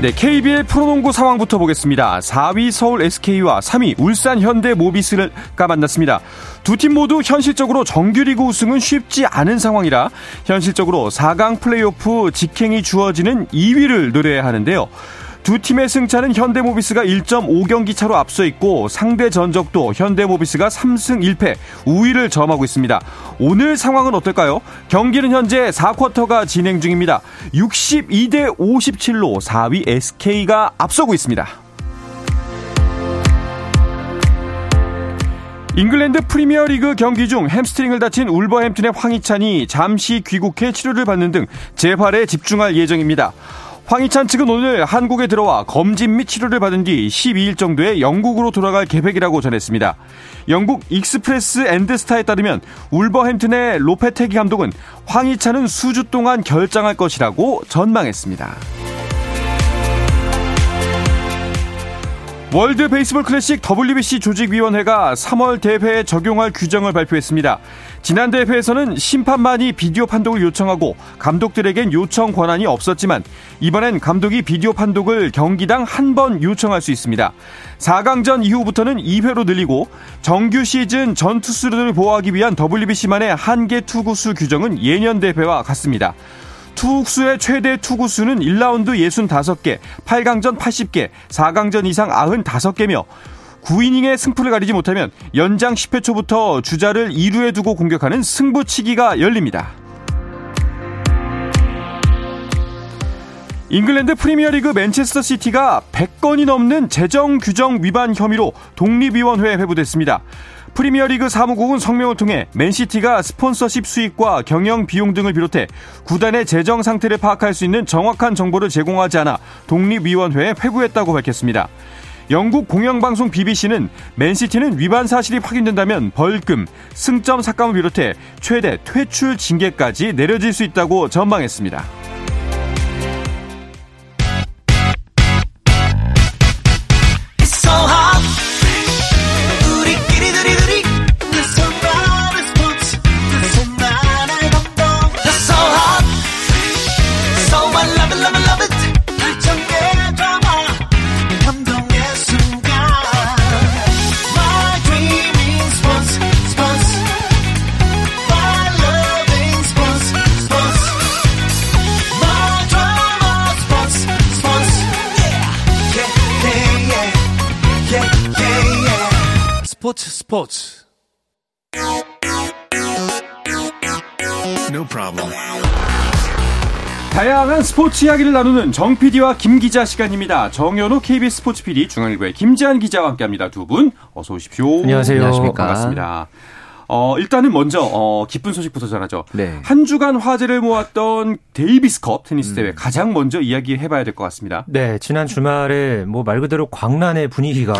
네, KBL 프로농구 상황부터 보겠습니다. 4위 서울 SK와 3위 울산 현대 모비스가 만났습니다. 두 팀 모두 현실적으로 정규리그 우승은 쉽지 않은 상황이라 현실적으로 4강 플레이오프 직행이 주어지는 2위를 노려야 하는데요. 두 팀의 승차는 현대모비스가 1.5경기 차로 앞서 있고 상대 전적도 현대모비스가 3승 1패 우위를 점하고 있습니다. 오늘 상황은 어떨까요? 경기는 현재 4쿼터가 진행 중입니다. 62대 57로 4위 SK가 앞서고 있습니다. 잉글랜드 프리미어 리그 경기 중 햄스트링을 다친 울버햄튼의 황희찬이 잠시 귀국해 치료를 받는 등 재활에 집중할 예정입니다. 황희찬 측은 오늘 한국에 들어와 검진 및 치료를 받은 뒤 12일 정도에 영국으로 돌아갈 계획이라고 전했습니다. 영국 익스프레스 앤드스타에 따르면 울버햄튼의 로페테기 감독은 황희찬은 수주 동안 결장할 것이라고 전망했습니다. 월드 베이스볼 클래식 WBC 조직위원회가 3월 대회에 적용할 규정을 발표했습니다. 지난 대회에서는 심판만이 비디오 판독을 요청하고 감독들에겐 요청 권한이 없었지만 이번엔 감독이 비디오 판독을 경기당 한 번 요청할 수 있습니다. 4강전 이후부터는 2회로 늘리고 정규 시즌 전 투수들을 보호하기 위한 WBC만의 한계 투구수 규정은 예년 대회와 같습니다. 투수의 최대 투구수는 1라운드 65개, 8강전 80개, 4강전 이상 95개며 9이닝에 승부를 가리지 못하면 연장 10회 초부터 주자를 2루에 두고 공격하는 승부치기가 열립니다. 잉글랜드 프리미어리그 맨체스터 시티가 100건이 넘는 재정 규정 위반 혐의로 독립위원회에 회부됐습니다. 프리미어리그 사무국은 성명을 통해 맨시티가 스폰서십 수익과 경영 비용 등을 비롯해 구단의 재정 상태를 파악할 수 있는 정확한 정보를 제공하지 않아 독립위원회에 회부했다고 밝혔습니다. 영국 공영방송 BBC는 맨시티는 위반 사실이 확인된다면 벌금, 승점 삭감을 비롯해 최대 퇴출 징계까지 내려질 수 있다고 전망했습니다. 다양한 스포츠 이야기를 나누는 정 PD와 김 기자 시간입니다. 정현우 KBS 스포츠 PD 중앙일보의 김지한 기자와 함께합니다. 두 분 어서 오십시오. 안녕하세요. 안녕하십니까. 반갑습니다. 어, 일단은 먼저, 어, 기쁜 소식부터 전하죠. 네. 한 주간 화제를 모았던 데이비스컵 테니스 대회 음. 가장 먼저 이야기해 봐야 될 것 같습니다. 네, 지난 주말에 뭐 말 그대로 광란의 분위기가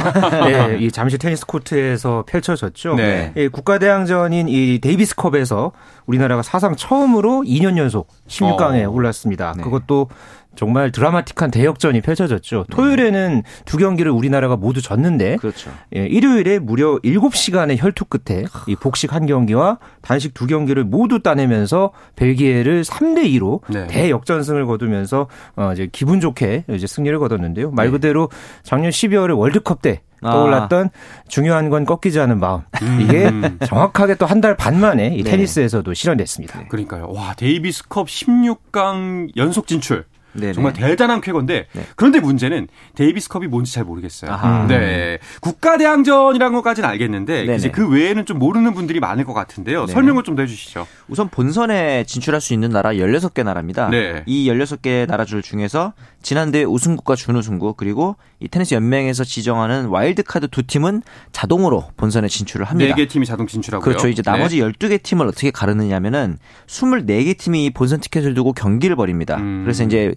네, 이 잠실 테니스 코트에서 펼쳐졌죠. 네. 예, 국가대항전인 이 데이비스컵에서 우리나라가 사상 처음으로 2년 연속 16강에 어. 올랐습니다. 네. 그것도 정말 드라마틱한 대역전이 펼쳐졌죠. 네. 토요일에는 두 경기를 우리나라가 모두 졌는데 그렇죠. 예, 일요일에 무려 7시간의 혈투 끝에 이 복식 한 경기와 단식 두 경기를 모두 따내면서 벨기에를 3대 2로 네. 대역전승을 거두면서 어 이제 기분 좋게 이제 승리를 거뒀는데요. 말 네. 그대로 작년 12월에 월드컵 때 아. 떠올랐던 아. 중요한 건 꺾이지 않은 마음. 음. 이게 정확하게 또 한 달 반 만에 이 네. 테니스에서도 실현됐습니다. 그러니까요. 와, 데이비스컵 16강 연속 진출. 네네. 정말 대단한 쾌거인데 네. 그런데 문제는 데이비스컵이 뭔지 잘 모르겠어요. 아하. 네, 국가 대항전이라는 것까지는 알겠는데 이제 그 외에는 좀 모르는 분들이 많을 것 같은데요. 네 설명을 좀 더 해주시죠. 우선 본선에 진출할 수 있는 나라 16개 나라입니다. 네. 이 16개 나라들 중에서 지난대 우승국과 준우승국 그리고 이 테니스 연맹에서 지정하는 와일드카드 두 팀은 자동으로 본선에 진출을 합니다. 4개 팀이 자동 진출하고요. 그렇죠. 이제 나머지 네. 12개 팀을 어떻게 가르느냐면은 24개 팀이 본선 티켓을 두고 경기를 벌입니다. 음. 그래서 이제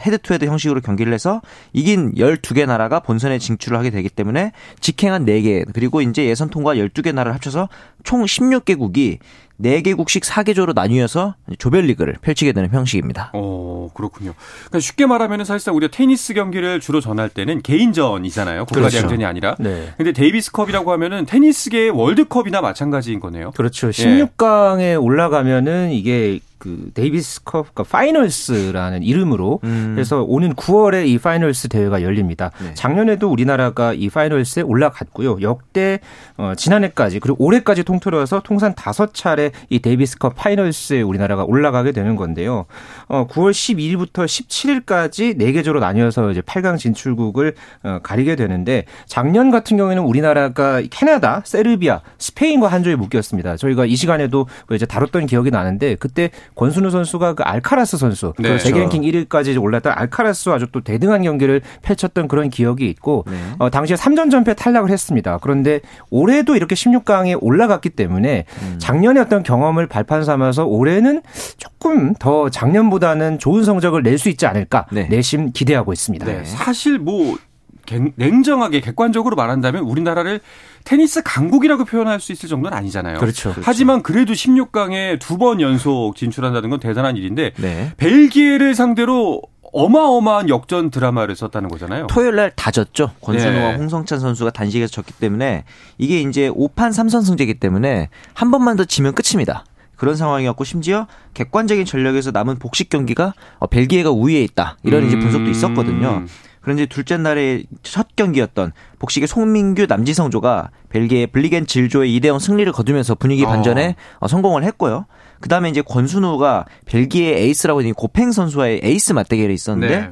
head to head 형식으로 경기를 해서 이긴 12개 나라가 본선에 진출을 하게 되기 때문에 직행한 4개 그리고 이제 예선 통과 12개 나라를 합쳐서 총 16개국이 4개국씩 4개조로 나뉘어서 조별리그를 펼치게 되는 형식입니다. 어, 그렇군요. 그러니까 쉽게 말하면 사실상 우리가 테니스 경기를 주로 전할 때는 개인전이잖아요. 국가대항전이 그렇죠. 아니라. 네. 근데 데이비스컵이라고 하면은 테니스계의 월드컵이나 마찬가지인 거네요. 그렇죠. 16강에 예. 올라가면은 이게 그 데이비스컵 그러니까 파이널스라는 이름으로 음. 해서 오는 9월에 이 파이널스 대회가 열립니다. 네. 작년에도 우리나라가 이 파이널스에 올라갔고요. 역대 어, 지난해까지 그리고 올해까지 통틀어서 통산 다섯 차례 이 데이비스컵 파이널스에 우리나라가 올라가게 되는 건데요. 어, 9월 12일부터 17일까지 4개조로 나뉘어서 이제 8강 진출국을 어, 가리게 되는데 작년 같은 경우에는 우리나라가 캐나다, 세르비아, 스페인과 한 조에 묶였습니다. 저희가 이 시간에도 이제 다뤘던 기억이 나는데 그때 권순우 선수가 그 알카라스 선수 네. 세계 랭킹 1위까지 올랐던 알카라스와 아주 또 대등한 경기를 펼쳤던 그런 기억이 있고 네. 어, 당시에 3전 전패 탈락을 했습니다. 그런데 올해도 이렇게 16강에 올라갔기 때문에 음. 작년에 어떤 경험을 발판 삼아서 올해는 조금 더 작년보다는 좋은 성적을 낼 수 있지 않을까 네. 내심 기대하고 있습니다. 네. 사실 뭐 냉정하게 객관적으로 말한다면 우리나라를 테니스 강국이라고 표현할 수 있을 정도는 아니잖아요. 그렇죠. 그렇죠. 하지만 그래도 16강에 두 번 연속 진출한다는 건 대단한 일인데 네. 벨기에를 상대로 어마어마한 역전 드라마를 썼다는 거잖아요. 토요일 날 다 졌죠. 권순우와 네. 홍성찬 선수가 단식에서 졌기 때문에 이게 이제 5판 3선 승제이기 때문에 한 번만 더 지면 끝입니다. 그런 상황이었고 심지어 객관적인 전력에서 남은 복식 경기가 어, 벨기에가 우위에 있다. 이런 음. 이제 분석도 있었거든요. 그런데 둘째 날의 첫 경기였던 복식의 송민규 남지성조가 벨기에 블리겐 질조에 2대0 승리를 거두면서 분위기 반전에 어. 성공을 했고요. 그다음에 이제 권순우가 벨기에 에이스라고 있는 고팽 선수와의 에이스 맞대결이 있었는데 네.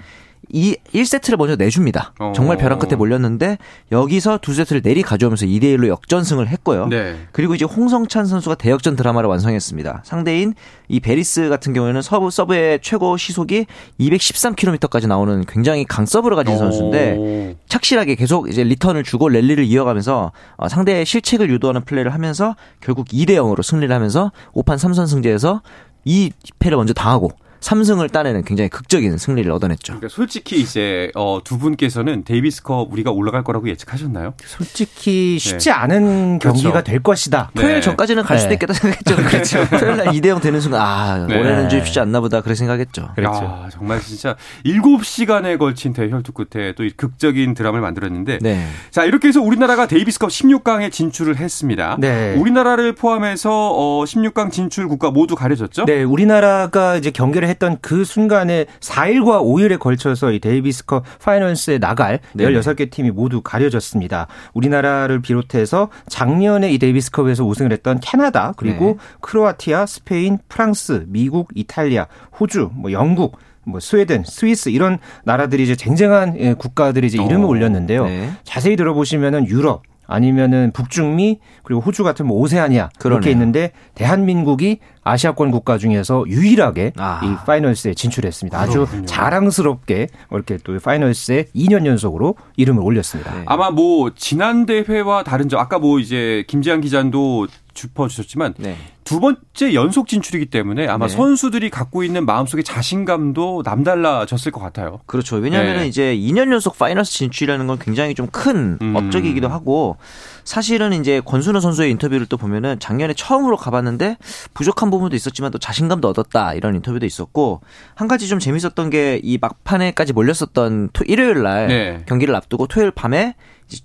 이 1세트를 먼저 내줍니다. 어. 정말 벼랑 끝에 몰렸는데 여기서 두 세트를 내리 가져오면서 2대 1로 역전승을 했고요. 네. 그리고 이제 홍성찬 선수가 대역전 드라마를 완성했습니다. 상대인 이 베리스 같은 경우에는 서브 서브의 최고 시속이 213km까지 나오는 굉장히 강 서브를 가진 오. 선수인데 착실하게 계속 이제 리턴을 주고 랠리를 이어가면서 어, 상대의 실책을 유도하는 플레이를 하면서 결국 2대 0으로 승리를 하면서 5판 3선승제에서 2패를 먼저 당하고 3승을 따내는 굉장히 극적인 승리를 얻어냈죠. 그러니까 솔직히 이제 어, 두 분께서는 데이비스컵 우리가 올라갈 거라고 예측하셨나요? 솔직히 쉽지 네. 않은 그렇죠. 경기가 될 것이다. 네. 토요일 전까지는 갈 수도 네. 있겠다 생각했죠. 그렇죠. 토요일 날 2대 0 되는 순간 아 네. 올해는 좀 쉽지 않나 보다 그렇게 생각했죠. 그렇죠. 아, 정말 진짜 7시간에 걸친 대혈투 끝에 또 극적인 드라마를 만들었는데 네. 자 이렇게 해서 우리나라가 데이비스컵 16강에 진출을 했습니다. 네. 우리나라를 포함해서 어, 16강 진출 국가 모두 가려졌죠? 네, 우리나라가 이제 경기를 했던 그 순간에 4일과 5일에 걸쳐서 이 데이비스컵 파이널스에 나갈 네 16개 팀이 모두 가려졌습니다. 우리나라를 비롯해서 작년에 이 데이비스컵에서 우승을 했던 캐나다 그리고 네. 크로아티아, 스페인, 프랑스, 미국, 이탈리아, 호주, 뭐 영국 뭐 스웨덴, 스위스 이런 나라들이 이제 쟁쟁한 예, 국가들이 이제 이름을 어, 올렸는데요. 네. 자세히 들어보시면은 유럽, 아니면은 북중미 그리고 호주 같은 뭐 오세아니아. 그렇게 있는데 대한민국이 아시아권 국가 중에서 유일하게 아. 이 파이널스에 진출했습니다. 아주 그렇군요. 자랑스럽게 이렇게 또 파이널스에 2년 연속으로 이름을 올렸습니다. 네. 아마 뭐 지난 대회와 다른 점 아까 뭐 이제 김지한 기자도 짚어주셨지만 네. 두 번째 연속 진출이기 때문에 아마 네. 선수들이 갖고 있는 마음속의 자신감도 남달라졌을 것 같아요. 그렇죠. 왜냐하면 네. 이제 2년 연속 파이널스 진출이라는 건 굉장히 좀큰 음. 업적이기도 하고 사실은 이제 권순호 선수의 인터뷰를 또 보면은 작년에 처음으로 가봤는데 부족한 부분 도 있었지만 또 자신감도 얻었다 이런 인터뷰도 있었고 한 가지 좀 재밌었던 게 이 막판에까지 몰렸었던 토, 일요일 날 네. 경기를 앞두고 토요일 밤에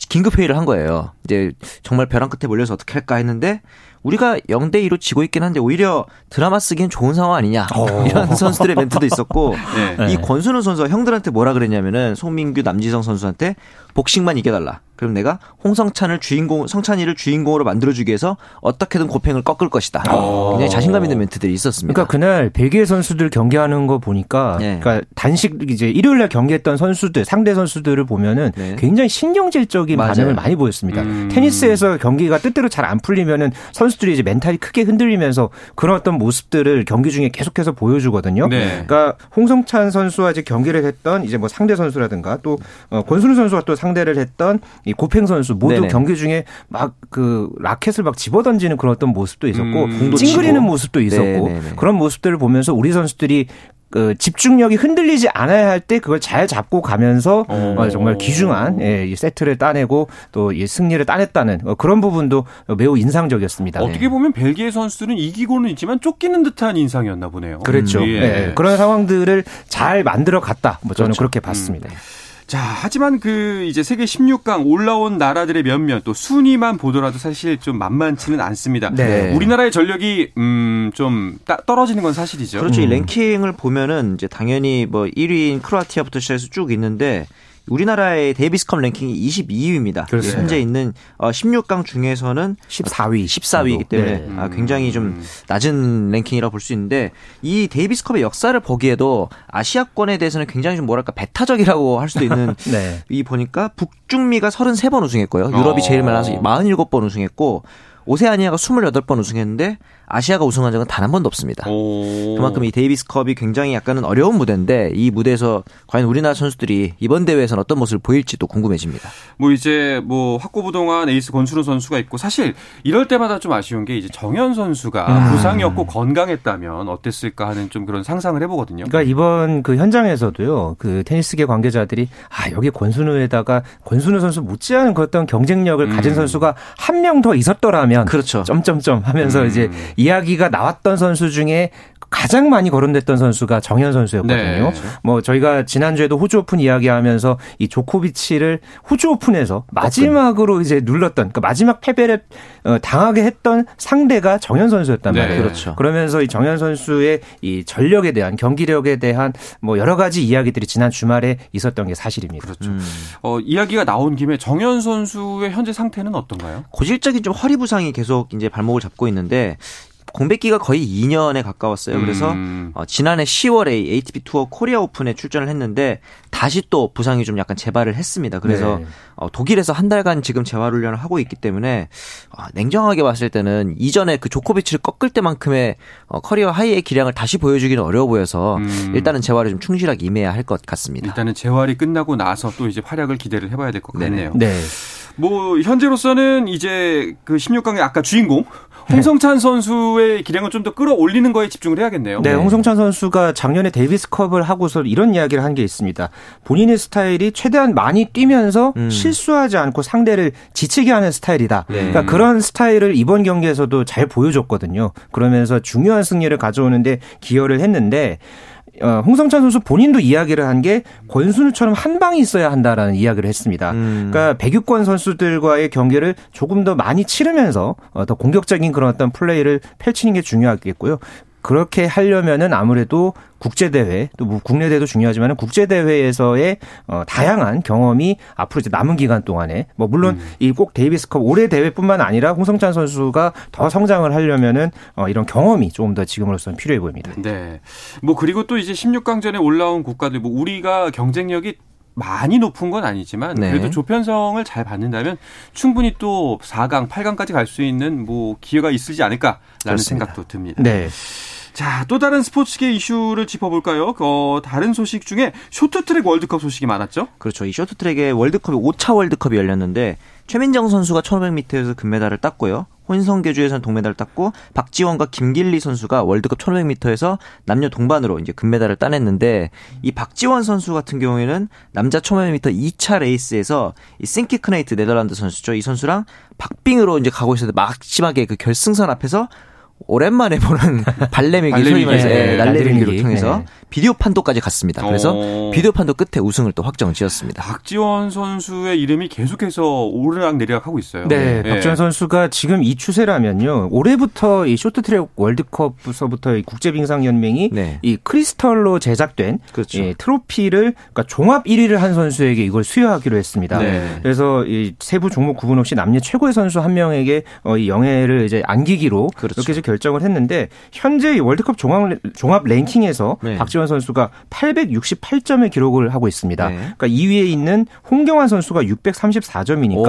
긴급 회의를 한 거예요. 이제 정말 벼랑 끝에 몰려서 어떻게 할까 했는데 우리가 0대 2로 지고 있긴 한데 오히려 드라마 쓰기엔 좋은 상황 아니냐 어. 이런 선수들의 멘트도 있었고 네. 이 권순우 선수가 형들한테 뭐라 그랬냐면은 송민규 남지성 선수한테 복식만 이겨달라. 그럼 내가 홍성찬을 주인공 성찬이를 주인공으로 만들어주기 위해서 어떻게든 고팽을 꺾을 것이다. 오. 굉장히 자신감 있는 멘트들이 있었습니다. 그러니까 그날 벨기에 선수들 경기하는 거 보니까 네. 그러니까 단식 이제 일요일 날 경기했던 선수들 상대 선수들을 보면은 네. 굉장히 신경질적인 맞아요. 반응을 많이 보였습니다. 음. 테니스에서 경기가 뜻대로 잘 안 풀리면은 선수들이 이제 멘탈이 크게 흔들리면서 그런 어떤 모습들을 경기 중에 계속해서 보여주거든요. 네. 그러니까 홍성찬 선수와 이제 경기를 했던 이제 뭐 상대 선수라든가 또 어, 권순우 선수가 또 상대를 했던 이 고팽 선수 모두 네네. 경기 중에 막 그 라켓을 막 집어 던지는 그런 어떤 모습도 있었고 음, 찡그리는 모습도 있었고 네네네. 그런 모습들을 보면서 우리 선수들이 그 집중력이 흔들리지 않아야 할 때 그걸 잘 잡고 가면서 어, 정말 귀중한 예, 이 세트를 따내고 또 이 승리를 따냈다는 어, 그런 부분도 매우 인상적이었습니다. 어떻게 보면 벨기에 선수들은 이기고는 있지만 쫓기는 듯한 인상이었나 보네요. 그렇죠. 음, 예. 예. 그런 상황들을 잘 만들어 갔다. 뭐 저는 그렇죠. 그렇게 봤습니다. 음. 자, 하지만 그 이제 세계 16강 올라온 나라들의 몇몇 또 순위만 보더라도 사실 좀 만만치는 않습니다. 네. 우리나라의 전력이 음좀 떨어지는 건 사실이죠. 그렇죠. 음. 이 랭킹을 보면은 이제 당연히 뭐 1위인 크로아티아부터 시작해서 쭉 있는데 우리나라의 데이비스컵 랭킹이 22위입니다. 그렇습니다. 현재 있는 16강 어, 중에서는 14위, 14위이기 때문에 네. 아, 굉장히 좀 음. 낮은 랭킹이라고 볼수 있는데 이 데이비스컵의 역사를 보기에도 아시아권에 대해서는 굉장히 좀 뭐랄까 배타적이라고 할 수도 있는 네. 이 보니까 북중미가 33번 우승했고요. 유럽이 제일 많아서 47번 우승했고 오세아니아가 28번 우승했는데 아시아가 우승한 적은 단 한 번도 없습니다. 오. 그만큼 이 데이비스컵이 굉장히 약간은 어려운 무대인데 이 무대에서 과연 우리나라 선수들이 이번 대회에서는 어떤 모습을 보일지도 궁금해집니다. 뭐 이제 뭐 확고부동한 에이스 권순우 선수가 있고 사실 이럴 때마다 좀 아쉬운 게 이제 정현 선수가 음. 부상이 없고 건강했다면 어땠을까 하는 좀 그런 상상을 해보거든요. 그러니까 이번 그 현장에서도요 그 테니스계 관계자들이 아 여기 권순우에다가 권순우 선수 못지않은 그 어떤 경쟁력을 음. 가진 선수가 한 명 더 있었더라면 그렇죠. 점점점 하면서 음. 이제 이야기가 나왔던 선수 중에 가장 많이 거론됐던 선수가 정현 선수였거든요. 네. 그렇죠. 뭐 저희가 지난주에도 호주 오픈 이야기하면서 이 조코비치를 호주 오픈에서 마지막으로 이제 눌렀던 그러니까 마지막 패배를 어, 당하게 했던 상대가 정현 선수였단 네. 말이에요. 그렇죠. 그러면서 이 정현 선수의 이 전력에 대한 경기력에 대한 뭐 여러 가지 이야기들이 지난 주말에 있었던 게 사실입니다. 그렇죠. 음. 어, 이야기가 나온 김에 정현 선수의 현재 상태는 어떤가요? 고질적인 좀 허리 부상이 계속 이제 발목을 잡고 있는데 공백기가 거의 2년에 가까웠어요. 그래서 음. 어, 지난해 10월에 ATP 투어 코리아 오픈에 출전을 했는데 다시 또 부상이 좀 약간 재발을 했습니다. 그래서 네. 어, 독일에서 한 달간 지금 재활 훈련을 하고 있기 때문에 어, 냉정하게 봤을 때는 이전에 그 조코비치를 꺾을 때만큼의 어, 커리어 하이의 기량을 다시 보여주기는 어려워 보여서 음. 일단은 재활에 좀 충실하게 임해야 할 것 같습니다. 일단은 재활이 끝나고 나서 또 이제 활약을 기대를 해봐야 될 것 같네요. 네. 뭐 현재로서는 이제 그 16강의 아까 주인공 홍성찬 선수의 기량을 좀 더 끌어올리는 거에 집중을 해야겠네요. 네, 네, 홍성찬 선수가 작년에 데이비스컵을 하고서 이런 이야기를 한 게 있습니다. 본인의 스타일이 최대한 많이 뛰면서 음. 실수하지 않고 상대를 지치게 하는 스타일이다. 네. 그러니까 그런 스타일을 이번 경기에서도 잘 보여줬거든요. 그러면서 중요한 승리를 가져오는데 기여를 했는데 어, 홍성찬 선수 본인도 이야기를 한 게 권순우처럼 한 방이 있어야 한다라는 이야기를 했습니다. 음. 그러니까 백유권 선수들과의 경기를 조금 더 많이 치르면서 어, 더 공격적인 그런 어떤 플레이를 펼치는 게 중요하겠고요. 그렇게 하려면은 아무래도 국제 대회 또 뭐 국내 대회도 중요하지만 국제 대회에서의 어, 다양한 경험이 앞으로 이제 남은 기간 동안에 뭐 물론 음. 이꼭 데이비스컵 올해 대회뿐만 아니라 홍성찬 선수가 더 성장을 하려면은 어, 이런 경험이 조금 더 지금으로서는 필요해 보입니다. 네. 뭐 그리고 또 이제 16강전에 올라온 국가들 뭐 우리가 경쟁력이 많이 높은 건 아니지만 네. 그래도 조편성을 잘 받는다면 충분히 또 4강, 8강까지 갈 수 있는 뭐 기회가 있을지 않을까라는 그렇습니다. 생각도 듭니다. 네. 자, 또 다른 스포츠계 이슈를 짚어볼까요? 어, 다른 소식 중에 쇼트트랙 월드컵 소식이 많았죠? 그렇죠. 이 쇼트트랙의 월드컵이 5차 월드컵이 열렸는데 최민정 선수가 1500m에서 금메달을 땄고요. 혼성계주에서는 동메달을 땄고 박지원과 김길리 선수가 월드컵 1500m에서 남녀 동반으로 이제 금메달을 따냈는데 이 박지원 선수 같은 경우에는 남자 1500m 2차 레이스에서 이 싱키 크네흐트 네덜란드 선수죠. 이 선수랑 박빙으로 이제 가고 있었는데 마지막에 그 결승선 앞에서 오랜만에 보는 발레미기 소위 말해서 네, 날레미기를 통해서 네. 비디오 판도까지 갔습니다. 그래서 오. 비디오 판도 끝에 우승을 또 확정 지었습니다. 박지원 선수의 이름이 계속해서 오르락 내리락 하고 있어요. 네, 네. 박지원 선수가 지금 이 추세라면요. 올해부터 이 쇼트트랙 월드컵부터 이 국제빙상연맹이 네. 이 크리스털로 제작된 그렇죠. 이 트로피를 그러니까 종합 1위를 한 선수에게 이걸 수여하기로 했습니다. 네. 그래서 이 세부 종목 구분 없이 남녀 최고의 선수 한 명에게 어, 이 영예를 이제 안기기로 그렇죠. 이렇게 결정을 했는데 현재 월드컵 종합 종합 랭킹에서 네. 박지원 선수가 868점의 기록을 하고 있습니다. 네. 그러니까 2위에 있는 홍경환 선수가 634점이니까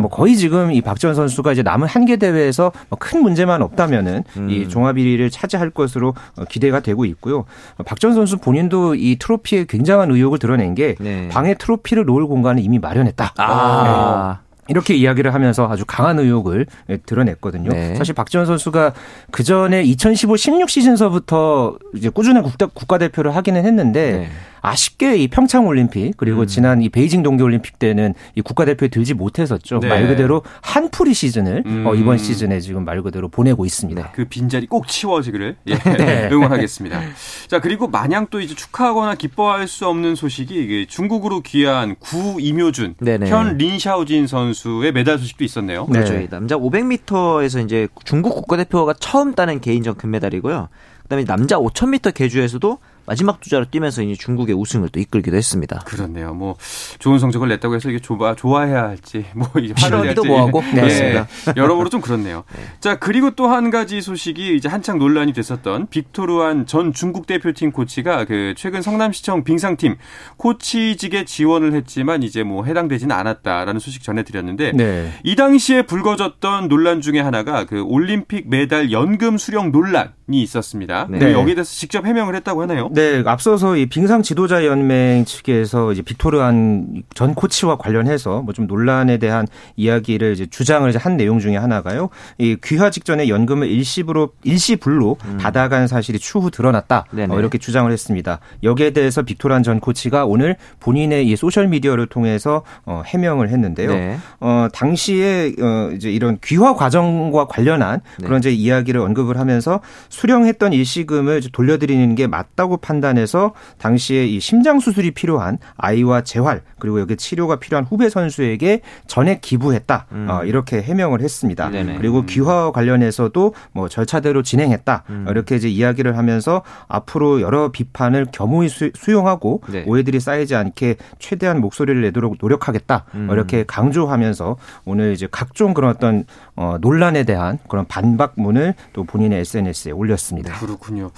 뭐 거의 지금 이 박지원 선수가 이제 남은 한 개 대회에서 뭐큰 문제만 없다면은 음. 이 종합 1위를 차지할 것으로 어, 기대가 되고 있고요. 박지원 선수 본인도 이 트로피에 굉장한 의욕을 드러낸 게 네. 방에 트로피를 놓을 공간을 이미 마련했다. 아. 네. 이렇게 이야기를 하면서 아주 강한 의혹을 드러냈거든요. 네. 사실 박지원 선수가 그 전에 2015-16 시즌서부터 이제 꾸준한 국가, 국가 대표를 하기는 했는데 네. 아쉽게 이 평창 올림픽 그리고 음. 지난 이 베이징 동계 올림픽 때는 이 국가대표에 들지 못했었죠. 네. 말 그대로 한풀이 시즌을 음. 어, 이번 시즌에 지금 말 그대로 보내고 있습니다. 네. 그 빈자리 꼭 채워지기를 예, 네. 응원하겠습니다. 자 그리고 마냥 또 이제 축하하거나 기뻐할 수 없는 소식이 이게 중국으로 귀한 구 이묘준, 네네. 현 린샤오진 선수의 메달 소식도 있었네요. 그렇죠. 네. 남자 500m에서 이제 중국 국가대표가 처음 따는 개인전 금메달이고요. 그다음에 남자 5000m 계주에서도 마지막 투자로 뛰면서 이제 중국의 우승을 또 이끌기도 했습니다. 그렇네요. 뭐 좋은 성적을 냈다고 해서 이게 좋아 좋아해야 할지 뭐 이제 화려하기도 뭐하고 네. 네. 여러모로 좀 그렇네요. 네. 자 그리고 또 한 가지 소식이 이제 한창 논란이 됐었던 빅토르한 전 중국 대표팀 코치가 그 최근 성남시청 빙상팀 코치직에 지원을 했지만 이제 뭐 해당되지는 않았다라는 소식 전해드렸는데 네. 이 당시에 불거졌던 논란 중에 하나가 그 올림픽 메달 연금 수령 논란이 있었습니다. 네. 여기에 대해서 직접 해명을 했다고 하나요? 네, 앞서서 이 빙상 지도자 연맹 측에서 이제 빅토르한 전 코치와 관련해서 뭐 좀 논란에 대한 이야기를 이제 주장을 이제 한 내용 중에 하나가요. 이 귀화 직전에 연금을 일시불로 일시불로 음. 받아간 사실이 추후 드러났다. 어, 이렇게 주장을 했습니다. 여기에 대해서 빅토르 안 전 코치가 오늘 본인의 이 소셜 미디어를 통해서 어, 해명을 했는데요. 네. 어, 당시에 어, 이제 이런 귀화 과정과 관련한 네. 그런 이제 이야기를 언급을 하면서 수령했던 일시금을 돌려드리는 게 맞다고 판단해서 당시에 이 심장 수술이 필요한 아이와 재활 그리고 여기 치료가 필요한 후배 선수에게 전액 기부했다 음. 어, 이렇게 해명을 했습니다. 네네. 그리고 음. 귀화 관련해서도 뭐 절차대로 진행했다 음. 이렇게 이제 이야기를 하면서 앞으로 여러 비판을 겸허히 수, 용하고 네. 오해들이 쌓이지 않게 최대한 목소리를 내도록 노력하겠다 음. 이렇게 강조하면서 오늘 이제 각종 그런 어떤 어, 논란에 대한 그런 반박문을 또 본인의 SNS에 올렸습니다. 그렇군요.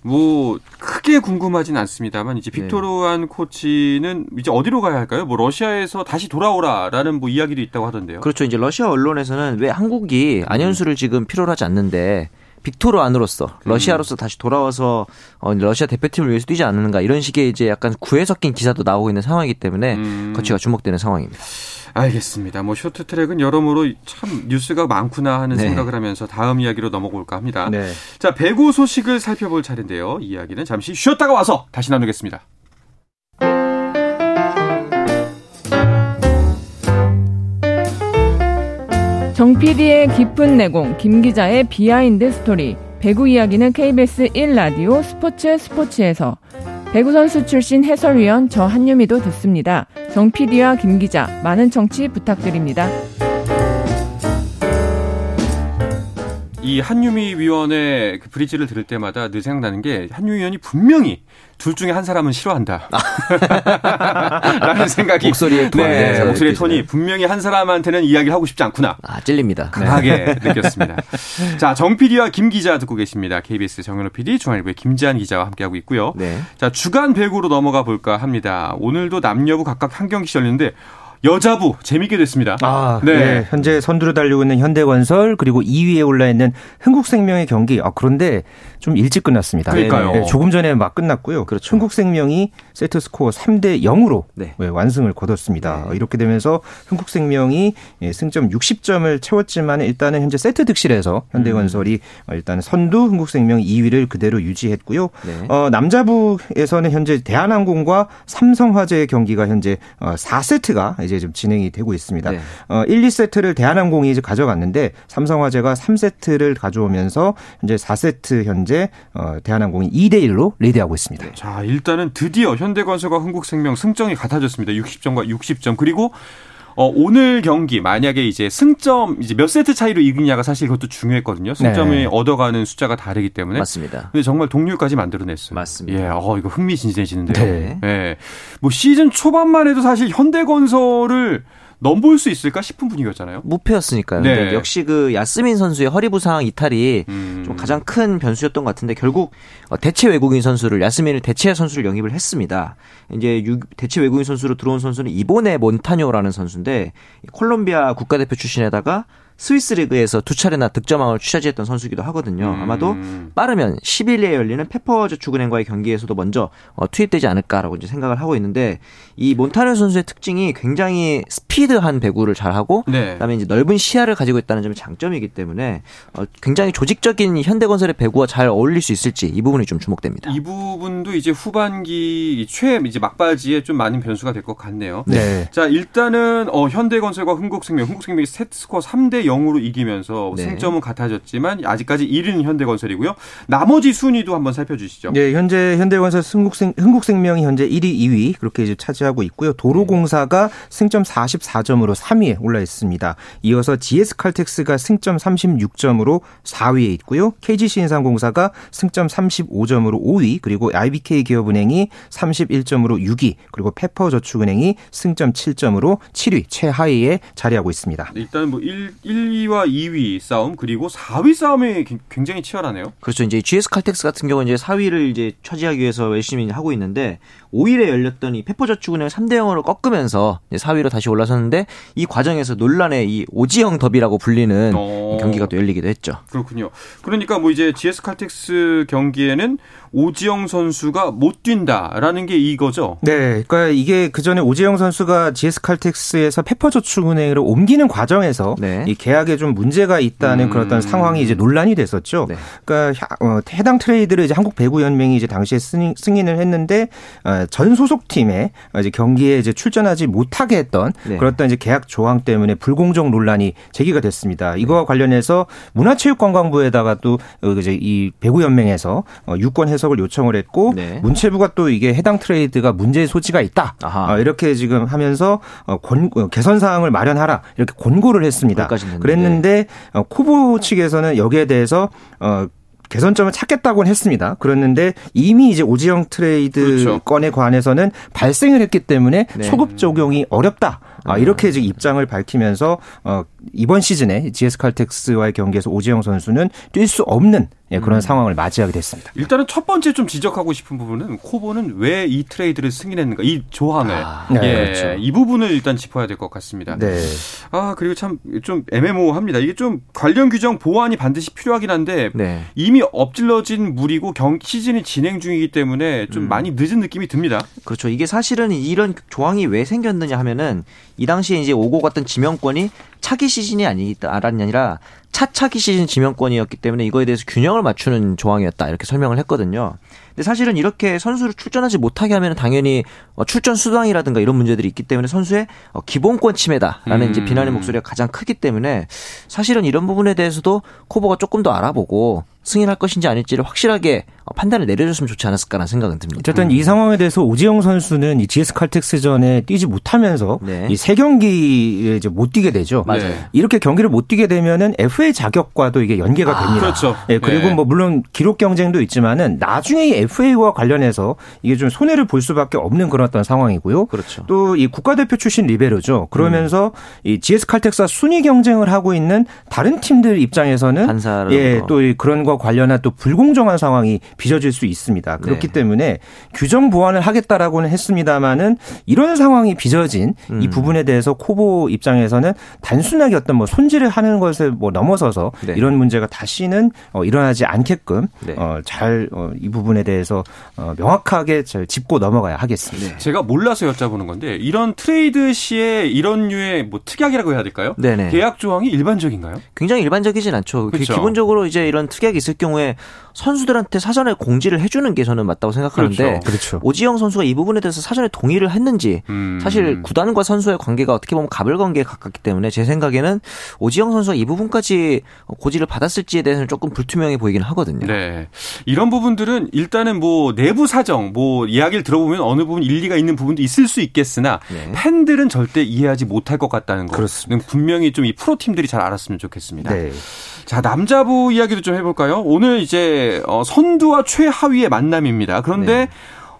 뭐 크게 궁금하진 않습니다만 이제 네. 빅토르한 네. 코치는 이제 어디로 가야 할까요? 뭐 러시아에서 다시 돌아오라라는 뭐 이야기도 있다고 하던데요. 그렇죠. 이제 러시아 언론에서는 왜 한국이 안현수를 지금 필요로 하지 않는데 빅토르 안으로서 음. 러시아로서 음. 다시 돌아와서 어, 러시아 대표팀을 위해서 뛰지 않는가 이런 식의 이제 약간 구애 섞인 기사도 나오고 있는 상황이기 때문에 음. 거치가 주목되는 상황입니다. 알겠습니다. 뭐 쇼트트랙은 여러모로 참 뉴스가 많구나 하는 네. 생각을 하면서 다음 이야기로 넘어볼까 합니다. 네. 자 배구 소식을 살펴볼 차례인데요. 이 이야기는 잠시 쉬었다가 와서 다시 나누겠습니다. 정 PD의 깊은 내공, 김 기자의 비하인드 스토리. 배구 이야기는 KBS 1라디오 스포츠 스포츠에서 배구 선수 출신 해설위원 저 한유미도 듣습니다. 정 PD와 김 기자 많은 청취 부탁드립니다. 이 한유미 위원의 그 브리지를 들을 때마다 늘 생각나는 게 한유미 위원이 분명히 둘 중에 한 사람은 싫어한다. 라는 생각이. 목소리의 톤. 네, 네, 목소리의 톤이 분명히 한 사람한테는 이야기를 하고 싶지 않구나. 아, 찔립니다. 강하게 네. 느꼈습니다. 자, 정 PD와 김 기자 듣고 계십니다. KBS 정현호 PD, 중앙일보의 김지한 기자와 함께하고 있고요. 네. 자, 주간 배구로 넘어가 볼까 합니다. 오늘도 남녀부 각각 한 경기씩 열렸는데 여자부 재밌게 됐습니다. 아, 네. 네. 현재 선두를 달리고 있는 현대건설 그리고 2위에 올라 있는 흥국생명의 경기. 아, 그런데 좀 일찍 끝났습니다. 그러니까요. 네, 조금 전에 막 끝났고요. 그렇죠. 흥국생명이 세트 스코어 3대 0으로 네. 네. 완승을 거뒀습니다. 네. 이렇게 되면서 흥국생명이 예, 승점 60점을 채웠지만 일단은 현재 세트 득실에서 현대건설이 음. 일단 선두 흥국생명 2위를 그대로 유지했고요. 네. 어, 남자부에서는 현재 대한항공과 삼성화재의 경기가 현재 4세트가 어, 이제 좀 진행이 되고 있습니다. 네. 어, 1, 2세트를 대한항공이 이제 가져갔는데 삼성화재가 3세트를 가져오면서 현재 4세트 현재 어, 대한항공이 2대 1로 리드하고 있습니다. 자, 일단은 드디어 현대건설과 흥국생명 승점이 같아졌습니다. 60점과 60점. 그리고 어, 오늘 경기 만약에 이제 승점 이제 몇 세트 차이로 이기냐가 사실 그것도 중요했거든요. 승점을 네. 얻어가는 숫자가 다르기 때문에 맞습니다. 근데 정말 동률까지 만들어냈어요. 맞습니다. 예, 어 이거 흥미진진해지는데요. 네. 예, 뭐 시즌 초반만 해도 사실 현대건설을 넘볼 수 있을까 싶은 분위기였잖아요. 무패였으니까요. 네. 역시 그 야스민 선수의 허리 부상 이탈이 음. 좀 가장 큰 변수였던 것 같은데 결국 어, 대체 외국인 선수를 야스민을 대체 선수를 영입을 했습니다. 이제 대체 외국인 선수로 들어온 선수는 이번에 몬타뇨라는 선수인데 콜롬비아 국가대표 출신에다가 스위스 리그에서 두 차례나 득점왕을 취재했던 선수기도 하거든요. 음. 아마도 빠르면 10일에 열리는 페퍼저축은행과의 경기에서도 먼저 어, 투입되지 않을까라고 이제 생각을 하고 있는데 이 몬타뉴 선수의 특징이 굉장히 스피드한 배구를 잘하고 네. 그다음에 이제 넓은 시야를 가지고 있다는 점이 장점이기 때문에 어, 굉장히 조직적인 현대건설의 배구와 잘 어울릴 수 있을지 이 부분이 좀 주목됩니다. 이 부분도 이제 후반기 최 이제 막바지에 좀 많은 변수가 될 것 같네요. 네. 자 일단은 어, 현대건설과 흥국생명, 흥국생명이 세트스코어 3대 0으로 이기면서 네. 승점은 같아졌지만 아직까지 1위는 현대건설이고요. 나머지 순위도 한번 살펴주시죠. 네, 현재 현대건설 흥국생, 흥국생명이 현재 1위, 2위 그렇게 이제 차지 하고 있고요. 도로공사가 승점 44점으로 3위에 올라 있습니다. 이어서 GS칼텍스가 승점 36점으로 4위에 있고요. KGC인상공사가 승점 35점으로 5위, 그리고 IBK 기업은행이 31점으로 6위, 그리고 페퍼저축은행이 승점 7점으로 7위 최하위에 자리하고 있습니다. 일단 뭐 1, 1 2위와 2위 싸움 그리고 4위 싸움이 굉장히 치열하네요. 그렇죠. 이제 GS 칼텍스 같은 경우는 이제 4위를 이제 차지하기 위해서 열심히 하고 있는데 5일에 열렸던 이 페퍼저축 은행 3대 0으로 꺾으면서 4위로 다시 올라섰는데 이 과정에서 논란의 이 오지영 더비라고 불리는 어... 경기가 또 열리기도 했죠. 그렇군요. 그러니까 뭐 이제 GS 칼텍스 경기에는 오지영 선수가 못 뛴다라는 게 이거죠. 네, 그러니까 이게 그 전에 오지영 선수가 GS 칼텍스에서 페퍼저축은행으로 옮기는 과정에서 네. 이 계약에 좀 문제가 있다는 음... 그런 어떤 상황이 이제 논란이 됐었죠. 네. 그러니까 어, 해당 트레이드를 이제 한국 배구 연맹이 이제 당시에 승인, 승인을 했는데 어, 전 소속 팀에 이제 경기에 이제 출전하지 못하게 했던 네. 그런 이제 계약 조항 때문에 불공정 논란이 제기가 됐습니다. 이거와 네. 관련해서 문화체육관광부에다가 또 이제 이 배구 연맹에서 어, 유권 해석을 요청을 했고 네. 문체부가 또 이게 해당 트레이드가 문제의 소지가 있다 아하. 이렇게 지금 하면서 권, 개선 사항을 마련하라 이렇게 권고를 했습니다. 그랬는데 KOVO 측에서는 여기에 대해서 어 개선점을 찾겠다고는 했습니다. 그랬는데 이미 이제 오지영 트레이드 그렇죠. 건에 관해서는 발생을 했기 때문에 네. 소급 적용이 어렵다. 아, 이렇게 지금 입장을 밝히면서 어, 이번 시즌에 GS 칼텍스와의 경기에서 오지영 선수는 뛸 수 없는 예, 그런 음. 상황을 맞이하게 됐습니다. 일단은 첫 번째 좀 지적하고 싶은 부분은 KOVO는 왜 이 트레이드를 승인했는가 이 조항을 아, 네, 예, 그렇죠. 이 부분을 일단 짚어야 될 것 같습니다. 네. 아 그리고 참 좀 애매모호합니다. 이게 좀 관련 규정 보완이 반드시 필요하긴 한데 네. 이미 엎질러진 물이고 경 시즌이 진행 중이기 때문에 좀 음. 많이 늦은 느낌이 듭니다. 그렇죠. 이게 사실은 이런 조항이 왜 생겼느냐 하면은 이 당시에 이제 오고 갔던 지명권이 차기 시즌이 아니라 차차기 시즌 지명권이었기 때문에 이거에 대해서 균형을 맞추는 조항이었다 이렇게 설명을 했거든요. 근데 사실은 이렇게 선수를 출전하지 못하게 하면 당연히 어, 출전 수당이라든가 이런 문제들이 있기 때문에 선수의 어, 기본권 침해다라는 음. 이제 비난의 목소리가 가장 크기 때문에 사실은 이런 부분에 대해서도 코보가 조금 더 알아보고 승인할 것인지 아닐지를 확실하게 어, 판단을 내려줬으면 좋지 않았을까라는 생각은 듭니다. 어쨌든 음. 이 상황에 대해서 오지영 선수는 이 GS 칼텍스전에 뛰지 못하면서 네. 이세 경기에 이제 못 뛰게 되죠. 맞아요. 이렇게 경기를 못 뛰게 되면은 FA 자격과도 이게 연계가 아, 됩니다. 그렇죠. 네, 그리고 네. 뭐 물론 기록 경쟁도 있지만은 나중에 FA와 관련해서 이게 좀 손해를 볼 수밖에 없는 그런 어떤 상황이고요. 그렇죠. 또 이 국가대표 출신 리베로죠. 그러면서 음. 이 GS 칼텍스와 순위 경쟁을 하고 있는 다른 팀들 입장에서는 예, 또 그런 거 관련한 또 불공정한 상황이 빚어질 수 있습니다. 그렇기 네. 때문에 규정 보완을 하겠다라고는 했습니다마는 이런 상황이 빚어진 음. 이 부분에 대해서 코보 입장에서는 단순하게 어떤 뭐 손질을 하는 것을 뭐 넘어서서 네. 이런 문제가 다시는 어, 일어나지 않게끔 네. 어, 잘이 어, 부분에 대해서 어, 명확하게 잘 짚고 넘어가야 하겠습니다. 네. 제가 몰라서 여쭤보는 건데 이런 트레이드 시에 이런 류의 뭐 특약이라고 해야 될까요? 네네. 계약 조항이 일반적인가요? 굉장히 일반적이진 않죠. 그렇죠. 기본적으로 이제 이런 특약이 있을 경우에 선수들한테 사전에 공지를 해주는 게 저는 맞다고 생각하는데 그렇죠. 그렇죠. 오지영 선수가 이 부분에 대해서 사전에 동의를 했는지 음. 사실 구단과 선수의 관계가 어떻게 보면 가불 관계에 가깝기 때문에 제 생각에는 오지영 선수가 이 부분까지 고지를 받았을지에 대해서는 조금 불투명해 보이긴 하거든요. 네, 이런 부분들은 일단은 뭐 내부 사정, 뭐 이야기를 들어보면 어느 부분 일리가 있는 부분도 있을 수 있겠으나 네. 팬들은 절대 이해하지 못할 것 같다는 거. 그렇습니다. 분명히 좀 이 프로 팀들이 잘 알았으면 좋겠습니다. 네. 자, 남자부 이야기도 좀 해볼까요? 오늘 이제 어, 선두와 최하위의 만남입니다. 그런데 네.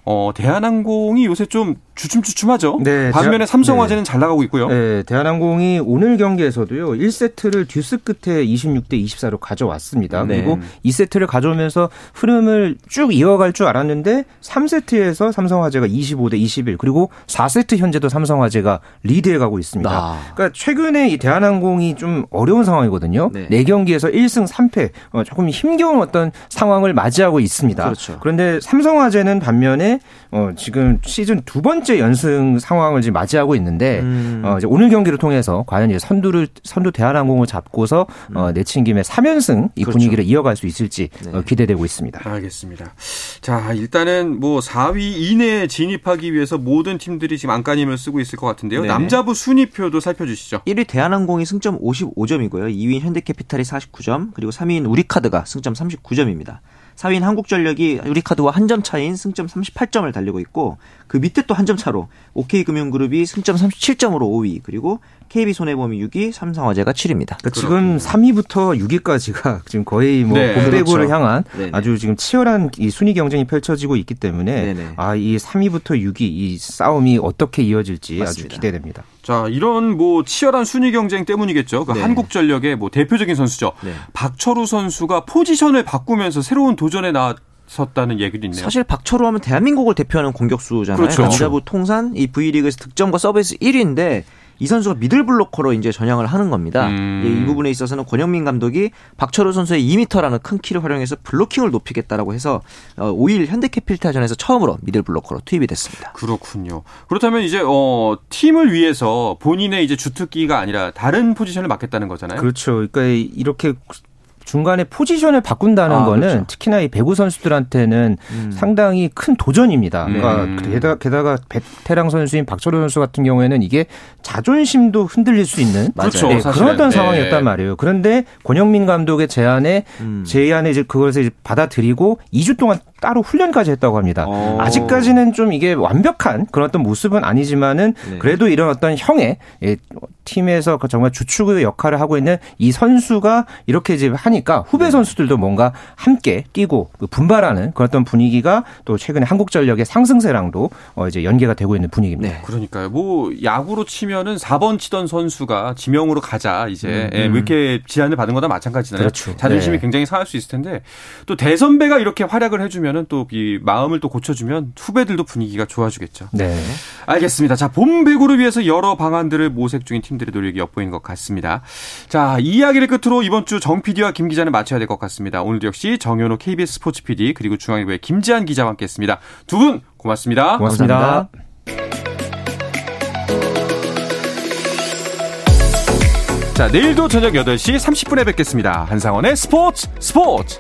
어, 대한항공이 요새 좀 주춤주춤하죠. 네, 반면에 대한, 삼성화재는 네. 잘 나가고 있고요. 네, 대한항공이 오늘 경기에서도요. 1세트를 듀스 끝에 26대 24로 가져왔습니다. 네. 그리고 2세트를 가져오면서 흐름을 쭉 이어갈 줄 알았는데 3세트에서 삼성화재가 25대 21 그리고 4세트 현재도 삼성화재가 리드해 가고 있습니다. 아. 그러니까 최근에 이 대한항공이 좀 어려운 상황이거든요. 네. 4경기에서 1승 3패 어, 조금 힘겨운 어떤 상황을 맞이하고 있습니다. 그렇죠. 그런데 삼성화재는 반면에 어, 지금 시즌 두 번째 연승 상황을 지금 맞이하고 있는데 음. 어, 이제 오늘 경기를 통해서 과연 이제 선두를 선두 대한항공을 잡고서 어, 음. 내친 김에 3연승 이 그렇죠. 분위기를 이어갈 수 있을지 네. 어, 기대되고 있습니다. 알겠습니다. 자 일단은 뭐 4위 이내에 진입하기 위해서 모든 팀들이 지금 안간힘을 쓰고 있을 것 같은데요. 네네. 남자부 순위표도 살펴주시죠. 1위 대한항공이 승점 55점이고요. 2위인 현대캐피탈이 49점, 그리고 3위인 우리카드가 승점 39점입니다. 4위인 한국전력이 우리카드와 한 점 차인 승점 38점을 달리고 있고 그 밑에 또 한 점 차로 OK금융그룹이 승점 37점으로 5위 그리고 KB손해보험이 6위, 삼성화재가 7위입니다. 그러니까 지금 3위부터 6위까지가 지금 거의 뭐 네, 공배구를 그렇죠. 향한 네네. 아주 지금 치열한 이 순위 경쟁이 펼쳐지고 있기 때문에 아 이 3위부터 6위 이 싸움이 어떻게 이어질지 맞습니다. 아주 기대됩니다. 자, 이런 뭐 치열한 순위 경쟁 때문이겠죠. 그 네. 한국전력의 뭐 대표적인 선수죠. 네. 박철우 선수가 포지션을 바꾸면서 새로운 도전에 나 섰다는 얘기도 있네요. 사실 박철우 하면 대한민국을 대표하는 공격수잖아요. 그렇죠. 남자부 통산 이 V리그에서 득점과 서비스 1위인데 이 선수가 미들 블로커로 이제 전향을 하는 겁니다. 음. 이 부분에 있어서는 권영민 감독이 박철호 선수의 2미터라는 큰 키를 활용해서 블로킹을 높이겠다라고 해서 5일 어, 현대캐피탈전에서 처음으로 미들 블로커로 투입이 됐습니다. 그렇군요. 그렇다면 이제 어, 팀을 위해서 본인의 이제 주특기가 아니라 다른 포지션을 맡겠다는 거잖아요. 그렇죠. 그러니까 이렇게 중간에 포지션을 바꾼다는 아, 거는 그렇죠. 특히나 이 배구 선수들한테는 음. 상당히 큰 도전입니다. 그러니까 음. 게다가, 게다가 베테랑 선수인 박철호 선수 같은 경우에는 이게 자존심도 흔들릴 수 있는 그렇죠, 네, 그런 어떤 네. 상황이었단 말이에요. 그런데 권영민 감독의 제안에 음. 제안에 이제 그것을 이제 받아들이고 2주 동안 따로 훈련까지 했다고 합니다. 오. 어. 아직까지는 좀 이게 완벽한 그런 어떤 모습은 아니지만은 네. 그래도 이런 어떤 형의 예, 팀에서 그 정말 주축의 역할을 하고 있는 이 선수가 이렇게 이제 하니까 후배 네. 선수들도 뭔가 함께 뛰고 그 분발하는 그런 어떤 분위기가 또 최근에 한국전력의 상승세랑도 어 이제 연계가 되고 있는 분위기입니다. 네. 그러니까요. 뭐 야구로 치면은 4번 치던 선수가 지명으로 가자 이제 음, 음. 뭐 이렇게 제안을 받은 거나 마찬가지잖아요. 그렇죠. 자존심이 네. 굉장히 상할 수 있을 텐데 또 대선배가 이렇게 활약을 해주면은 또 이 마음을 또 고쳐주면 후배들도 분위기가 좋아지겠죠. 네. 알겠습니다. 자, 봄 배구를 위해서 여러 방안들을 모색 중인 팀 팀들의 노력이 엿보이는 것 같습니다. 자, 이 이야기를 끝으로 이번 주 정 PD와 김 기자는 마쳐야 될 것 같습니다. 오늘도 역시 정현호 KBS 스포츠 PD 그리고 중앙일보의 김지한 기자와 함께했습니다. 두 분 고맙습니다. 고맙습니다. 고맙습니다. 자, 내일도 저녁 8시 30분에 뵙겠습니다. 한상원의 스포츠 스포츠!